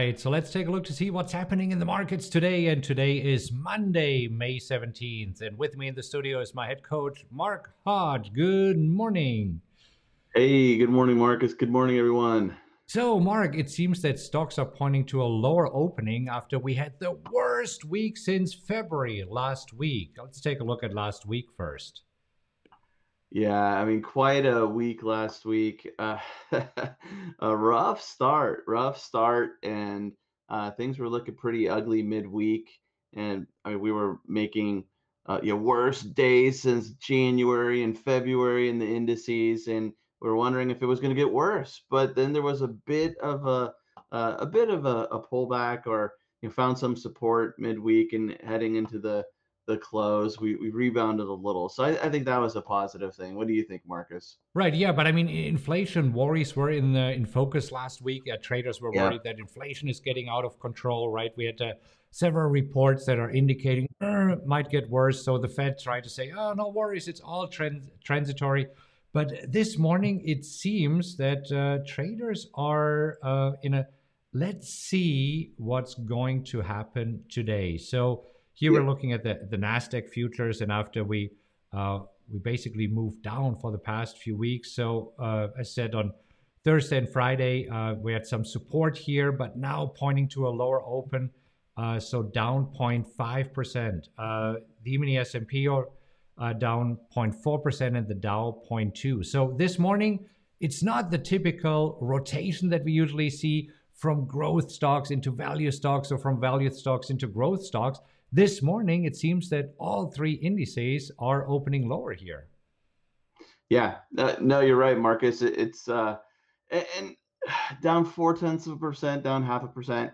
Right, so let's take a look to see what's happening in the markets today. And today is Monday, May 17th. And with me in the studio is my head coach, Mark Hodge. Good morning. Hey, good morning, Marcus. Good morning, everyone. So, Mark, it seems that stocks are pointing to a lower opening after we had the worst week since February last week. Let's take a look at last week first. Yeah, I mean, quite a week last week. Uh, a rough start, rough start, and uh, things were looking pretty ugly midweek. And I mean, we were making uh, worst days since January and February in the indices, and we were wondering if it was going to get worse. But then there was a bit of a uh, a bit of a, a pullback, or you know, found some support midweek and heading into the the close. We, we rebounded a little. So I, I, think that was a positive thing. What do you think, Marcus? Right. Yeah. But I mean, inflation worries were in the, in focus last week. Uh, traders were yeah. worried that inflation is getting out of control, right? We had uh, several reports that are indicating uh, might get worse. So the Fed tried to say, oh, no worries. It's all trans- transitory. But this morning, it seems that uh, traders are uh, in a let's see what's going to happen today. So here yeah. we're looking at the, the Nasdaq futures, and after we uh, we basically moved down for the past few weeks. So uh, I said on Thursday and Friday uh, we had some support here, but now pointing to a lower open. Uh, so down 0.5 percent. Uh, the mini S&P are uh, down 0.4 percent, and the Dow 0.2. So this morning it's not the typical rotation that we usually see from growth stocks into value stocks or from value stocks into growth stocks. This morning, it seems that all three indices are opening lower here. Yeah, uh, no, you're right, Marcus. It, it's uh, and down four tenths of a percent, down half a percent.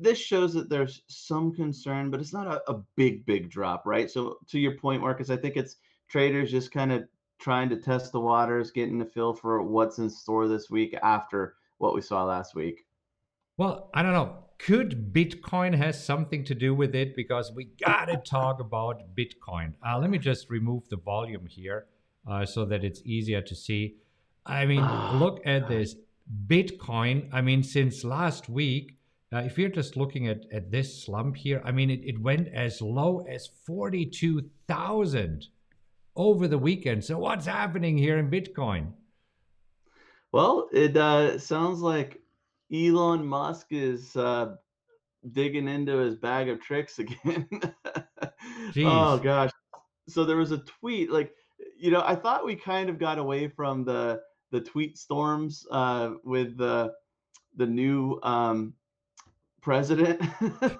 This shows that there's some concern, but it's not a, a big, big drop, right? So, to your point, Marcus, I think it's traders just kind of trying to test the waters, getting a feel for what's in store this week after what we saw last week. Well, I don't know could Bitcoin has something to do with it? Because we gotta talk about Bitcoin. Uh, let me just remove the volume here uh, so that it's easier to see. I mean, look at this Bitcoin. I mean, since last week, uh, if you're just looking at, at this slump here, I mean, it, it went as low as 42,000 over the weekend. So, what's happening here in Bitcoin? Well, it uh, sounds like Elon Musk is uh, digging into his bag of tricks again. oh gosh. So there was a tweet like you know, I thought we kind of got away from the the tweet storms uh, with the the new um, president,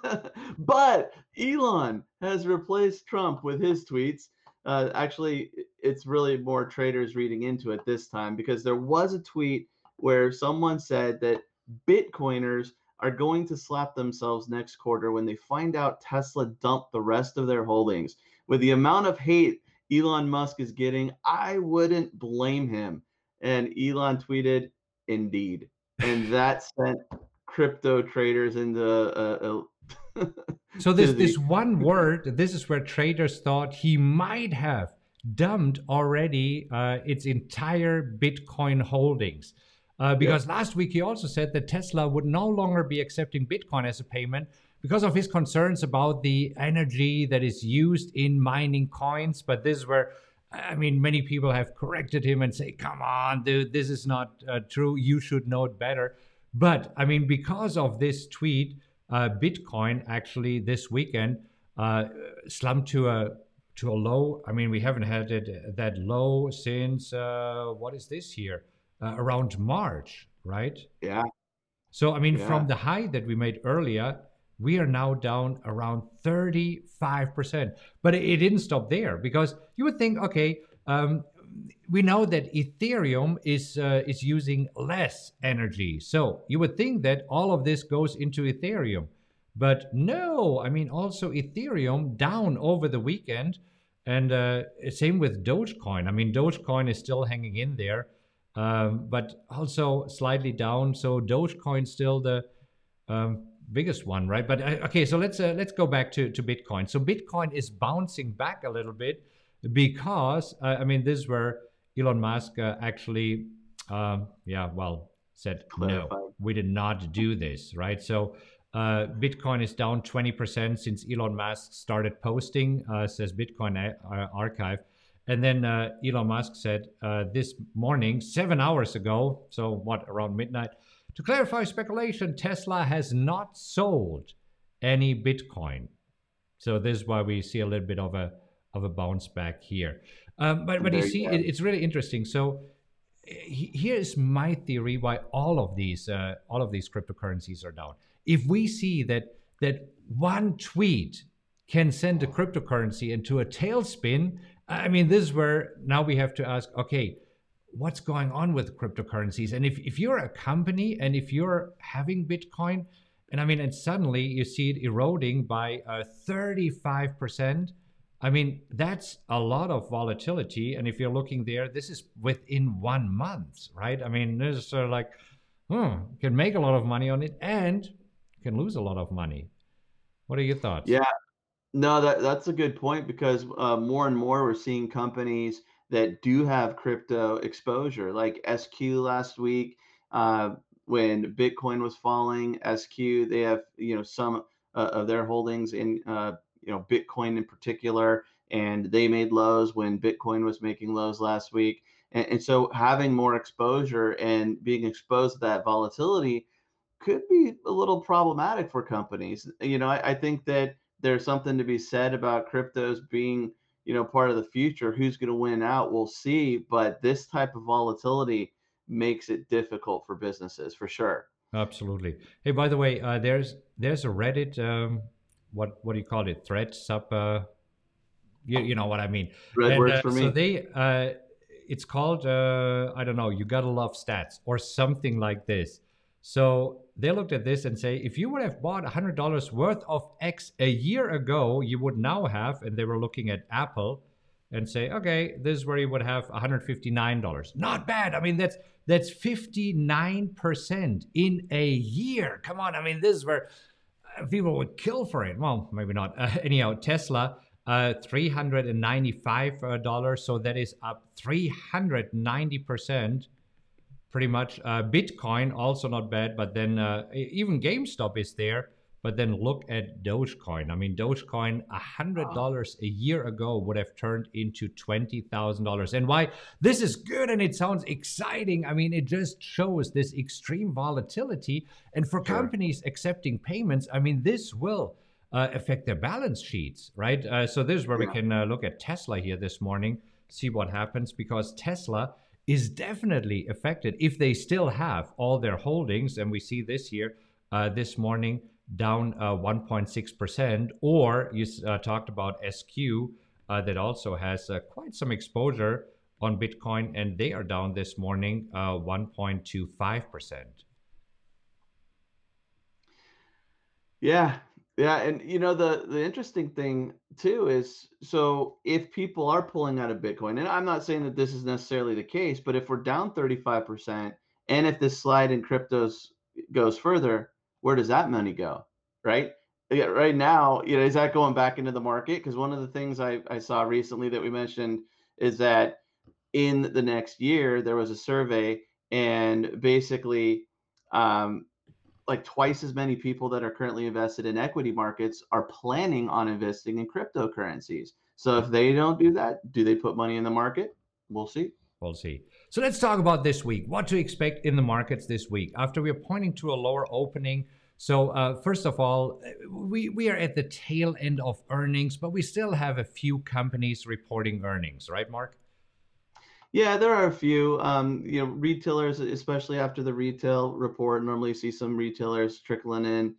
but Elon has replaced Trump with his tweets. Uh, actually, it's really more traders reading into it this time because there was a tweet where someone said that Bitcoiners are going to slap themselves next quarter when they find out Tesla dumped the rest of their holdings. With the amount of hate Elon Musk is getting, I wouldn't blame him. And Elon tweeted, indeed. And that sent crypto traders into a, a so this this one word this is where traders thought he might have dumped already uh, its entire bitcoin holdings uh, because yeah. last week he also said that Tesla would no longer be accepting Bitcoin as a payment because of his concerns about the energy that is used in mining coins. But this is where, I mean, many people have corrected him and say, come on, dude, this is not uh, true. You should know it better. But I mean, because of this tweet, uh, Bitcoin actually this weekend uh, slumped to a to a low. I mean, we haven't had it that low since uh, what is this here? Uh, around March, right? Yeah. So, I mean, yeah. from the high that we made earlier, we are now down around 35%. But it, didn't stop there because you would think, okay, um, we know that Ethereum is uh, is using less energy. So you would think that all of this goes into Ethereum. But no, I mean, also Ethereum down over the weekend. And uh, same with Dogecoin. I mean, Dogecoin is still hanging in there um, but also slightly down. So Dogecoin still the um, biggest one, right? But uh, okay, so let's uh, let's go back to to Bitcoin. So Bitcoin is bouncing back a little bit because uh, I mean this is where Elon Musk uh, actually, um, yeah, well, said no, we did not do this, right? So uh, Bitcoin is down 20% since Elon Musk started posting, uh, says Bitcoin Archive. And then uh, Elon Musk said uh, this morning, seven hours ago, so what, around midnight, to clarify speculation, Tesla has not sold any Bitcoin. So this is why we see a little bit of a of a bounce back here. Um, but but you see, it, it's really interesting. So here is my theory why all of these uh, all of these cryptocurrencies are down. If we see that that one tweet can send a cryptocurrency into a tailspin, I mean, this is where now we have to ask, okay, what's going on with cryptocurrencies? And if, if you're a company and if you're having Bitcoin, and I mean, and suddenly you see it eroding by uh, 35%, I mean, that's a lot of volatility. And if you're looking there, this is within one month, right? I mean, this is sort of like, hmm, can make a lot of money on it and can lose a lot of money. What are your thoughts? Yeah, no, that that's a good point because uh, more and more we're seeing companies that do have crypto exposure, like SQ last week. Uh, when Bitcoin was falling, SQ they have you know some uh, of their holdings in uh, you know Bitcoin in particular, and they made lows when Bitcoin was making lows last week. And, and so having more exposure and being exposed to that volatility could be a little problematic for companies. You know, I, I think that there's something to be said about cryptos being you know part of the future who's going to win out we'll see but this type of volatility makes it difficult for businesses for sure. Absolutely. Hey by the way uh, there's there's a reddit um, what what do you call it? Thread sub uh, you, you know what i mean. Red and, works uh, for me. so they uh, it's called uh, i don't know you gotta love stats or something like this. So they looked at this and say, if you would have bought $100 worth of X a year ago, you would now have, and they were looking at Apple and say, okay, this is where you would have $159. Not bad. I mean, that's that's 59% in a year. Come on. I mean, this is where uh, people would kill for it. Well, maybe not. Uh, anyhow, Tesla, uh, $395. So that is up 390% pretty much. Uh, Bitcoin also not bad, but then uh, even GameStop is there. But then look at Dogecoin. I mean, Dogecoin, hundred dollars a year ago would have turned into twenty thousand dollars. And why this is good and it sounds exciting. I mean, it just shows this extreme volatility. And for sure. companies accepting payments, I mean, this will uh, affect their balance sheets, right? Uh, so this is where yeah. we can uh, look at Tesla here this morning, see what happens because Tesla is definitely affected if they still have all their holdings. And we see this here uh, this morning down uh, 1.6%. Or you uh, talked about SQ uh, that also has uh, quite some exposure on Bitcoin, and they are down this morning 1.25%. Yeah, yeah, and you know the the interesting thing too is so if people are pulling out of Bitcoin, and I'm not saying that this is necessarily the case, but if we're down 35% and if this slide in cryptos goes further, where does that money go? Right? Yeah, right now, you know, is that going back into the market? Because one of the things I, I saw recently that we mentioned is that in the next year there was a survey and basically um, like twice as many people that are currently invested in equity markets are planning on investing in cryptocurrencies. So if they don't do that, do they put money in the market? We'll see. We'll see. So let's talk about this week. What to expect in the markets this week after we're pointing to a lower opening. So uh, first of all, we we are at the tail end of earnings, but we still have a few companies reporting earnings, right, Mark? Yeah, there are a few. Um, you know, retailers, especially after the retail report, normally see some retailers trickling in.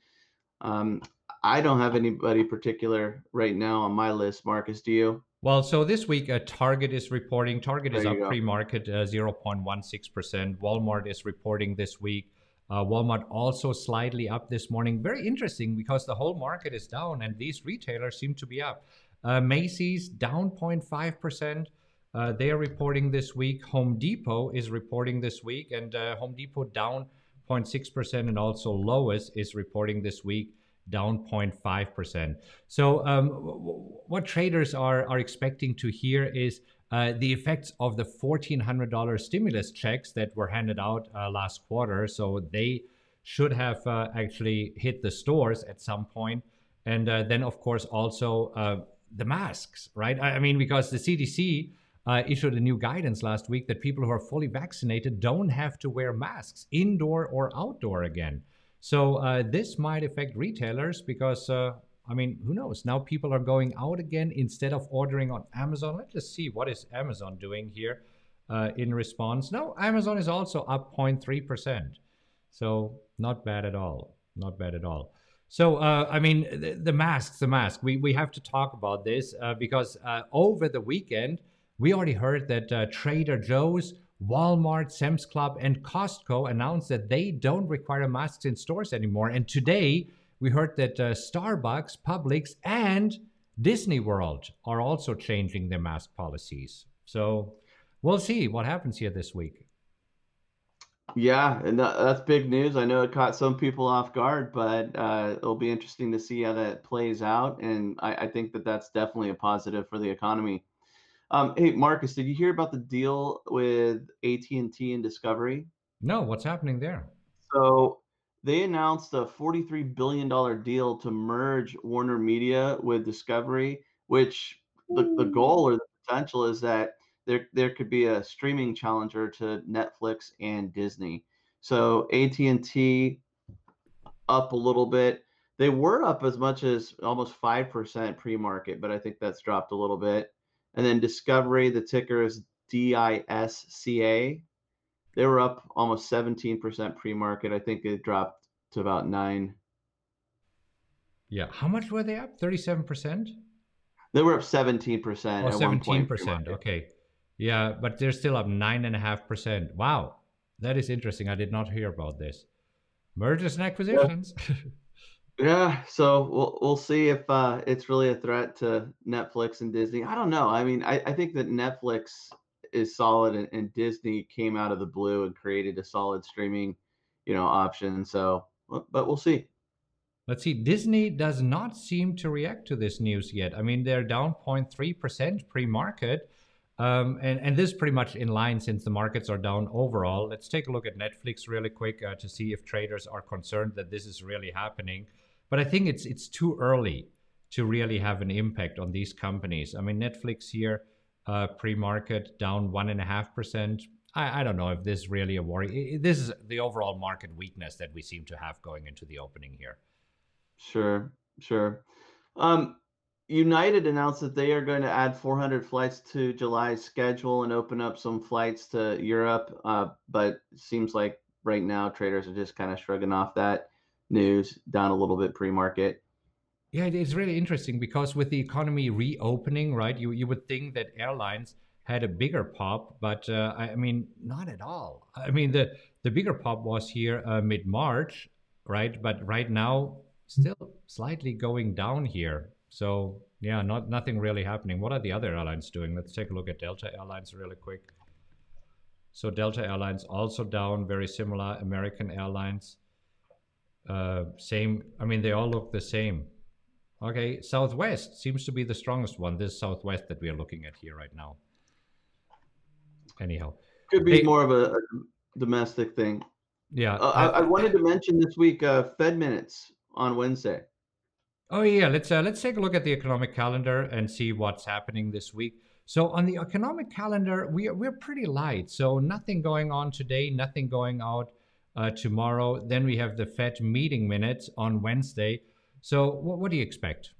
Um, I don't have anybody particular right now on my list. Marcus, do you? Well, so this week, uh, Target is reporting. Target is up pre-market uh, 0.16%. Walmart is reporting this week. Uh, Walmart also slightly up this morning. Very interesting because the whole market is down and these retailers seem to be up. Uh, Macy's down 0.5%. Uh, they are reporting this week. Home Depot is reporting this week, and uh, Home Depot down 0.6%, and also Lowe's is reporting this week down 0.5%. So, um, what traders are, are expecting to hear is uh, the effects of the $1,400 stimulus checks that were handed out uh, last quarter. So they should have uh, actually hit the stores at some point. And uh, then, of course, also the masks, right? I mean, because the CDC uh, issued a new guidance last week that people who are fully vaccinated don't have to wear masks indoor or outdoor again. So this might affect retailers because I mean, who knows? Now people are going out again instead of ordering on Amazon. Let's just see what is Amazon doing here uh, in response. No, Amazon is also up 0.3%. So not bad at all. Not bad at all. So, uh, I mean, the, the, masks, the mask, we, we have to talk about this uh, because uh, over the weekend, we already heard that uh, Trader Joe's, Walmart, Sam's Club, and Costco announced that they don't require masks in stores anymore. And today, we heard that uh, Starbucks, Publix, and Disney World are also changing their mask policies. So we'll see what happens here this week. Yeah, and that, that's big news. I know it caught some people off guard, but uh, it'll be interesting to see how that plays out. And I, I think that that's definitely a positive for the economy. Um, hey, Marcus, did you hear about the deal with AT and T and Discovery? No, what's happening there? So they announced a $43 billion deal to merge Warner Media with Discovery, which the, the goal or the potential is that there, there could be a streaming challenger to Netflix and Disney. So AT&T up a little bit. They were up as much as almost 5% pre-market, but I think that's dropped a little bit. And then Discovery, the ticker is DISCA. They were up almost 17% pre-market. I think it dropped to about nine. Yeah. How much were they up? 37%? They were up 17%. Oh, 17%. Okay. Yeah, but they're still up 9.5%. Wow. That is interesting. I did not hear about this. Mergers and acquisitions. Yeah. yeah so we'll we'll see if uh, it's really a threat to Netflix and Disney. I don't know. I mean, I, I think that Netflix is solid and, and Disney came out of the blue and created a solid streaming, you know, option. So, but we'll see. Let's see. Disney does not seem to react to this news yet. I mean, they're down 0.3% pre-market. Um, and, and this is pretty much in line since the markets are down overall. Let's take a look at Netflix really quick uh, to see if traders are concerned that this is really happening. But I think it's it's too early to really have an impact on these companies. I mean, Netflix here uh, pre-market down one and a half percent. I, don't know if this is really a worry. This is the overall market weakness that we seem to have going into the opening here. Sure, sure. Um, United announced that they are going to add 400 flights to July's schedule and open up some flights to Europe. Uh, but seems like right now traders are just kind of shrugging off that news down a little bit pre-market. Yeah, it's really interesting because with the economy reopening, right, you, you would think that airlines had a bigger pop, but uh, I mean, not at all. I mean, the, the bigger pop was here uh, mid March, right? But right now, still slightly going down here. So, yeah, not nothing really happening. What are the other airlines doing? Let's take a look at Delta Airlines really quick. So, Delta Airlines also down, very similar. American Airlines, uh, same. I mean, they all look the same. Okay, Southwest seems to be the strongest one. This Southwest that we are looking at here right now. Anyhow, could be hey, more of a, a, domestic thing. Yeah, uh, I, I, wanted to mention this week uh, Fed minutes on Wednesday. Oh yeah, let's uh, let's take a look at the economic calendar and see what's happening this week. So on the economic calendar, we are, we're pretty light. So nothing going on today, nothing going out uh, tomorrow. Then we have the Fed meeting minutes on Wednesday. So, what, what do you expect?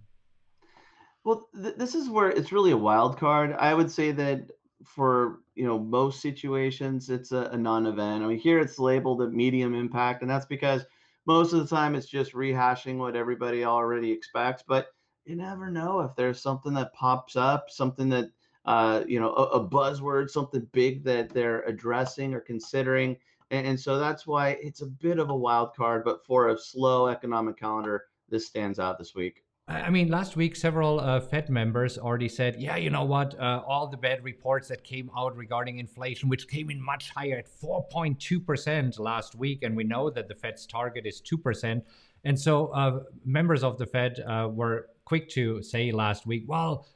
Well, th- this is where it's really a wild card. I would say that for you know most situations, it's a, a non-event. I mean, here it's labeled a medium impact, and that's because most of the time it's just rehashing what everybody already expects. But you never know if there's something that pops up, something that uh, you know, a, a buzzword, something big that they're addressing or considering. And, and, so that's why it's a bit of a wild card. But for a slow economic calendar, this stands out this week. I mean, last week, several uh, Fed members already said, yeah, you know what? Uh, all the bad reports that came out regarding inflation, which came in much higher at 4.2% last week, and we know that the Fed's target is 2%. And so uh, members of the Fed uh, were quick to say last week, well,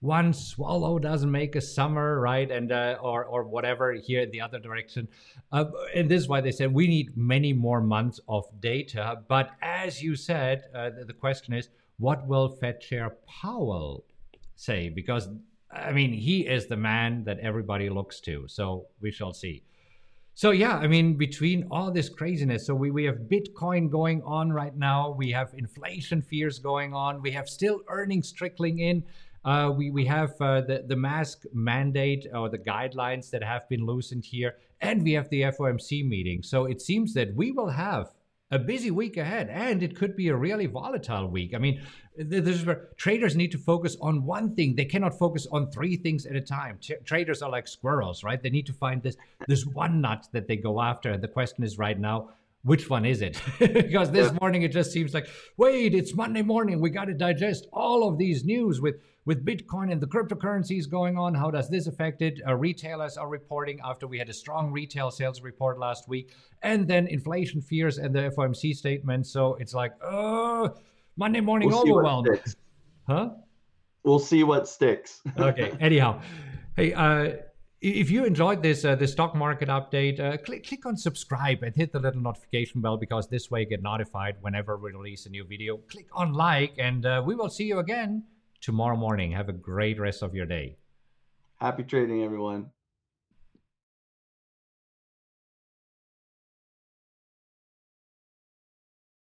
one swallow doesn't make a summer, right? And uh, or or whatever here in the other direction. Uh, and this is why they said we need many more months of data. But as you said, uh, the, the question is, what will Fed Chair Powell say? Because I mean, he is the man that everybody looks to. So we shall see. So yeah, I mean, between all this craziness, so we, we have Bitcoin going on right now, we have inflation fears going on, we have still earnings trickling in. Uh, we, we have uh, the, the mask mandate or the guidelines that have been loosened here, and we have the FOMC meeting. So it seems that we will have a busy week ahead, and it could be a really volatile week. I mean, this is where traders need to focus on one thing. They cannot focus on three things at a time. T- traders are like squirrels, right? They need to find this this one nut that they go after. And the question is right now, which one is it? because this yeah. morning it just seems like, wait, it's Monday morning. We got to digest all of these news with with Bitcoin and the cryptocurrencies going on, how does this affect it? Uh, retailers are reporting after we had a strong retail sales report last week, and then inflation fears and the FOMC statement. So it's like, oh, Monday morning we'll overwhelm. Huh? We'll see what sticks. okay. Anyhow, hey, uh, if you enjoyed this uh, stock market update, uh, click click on subscribe and hit the little notification bell because this way you get notified whenever we release a new video. Click on like, and uh, we will see you again tomorrow morning. Have a great rest of your day. Happy trading, everyone.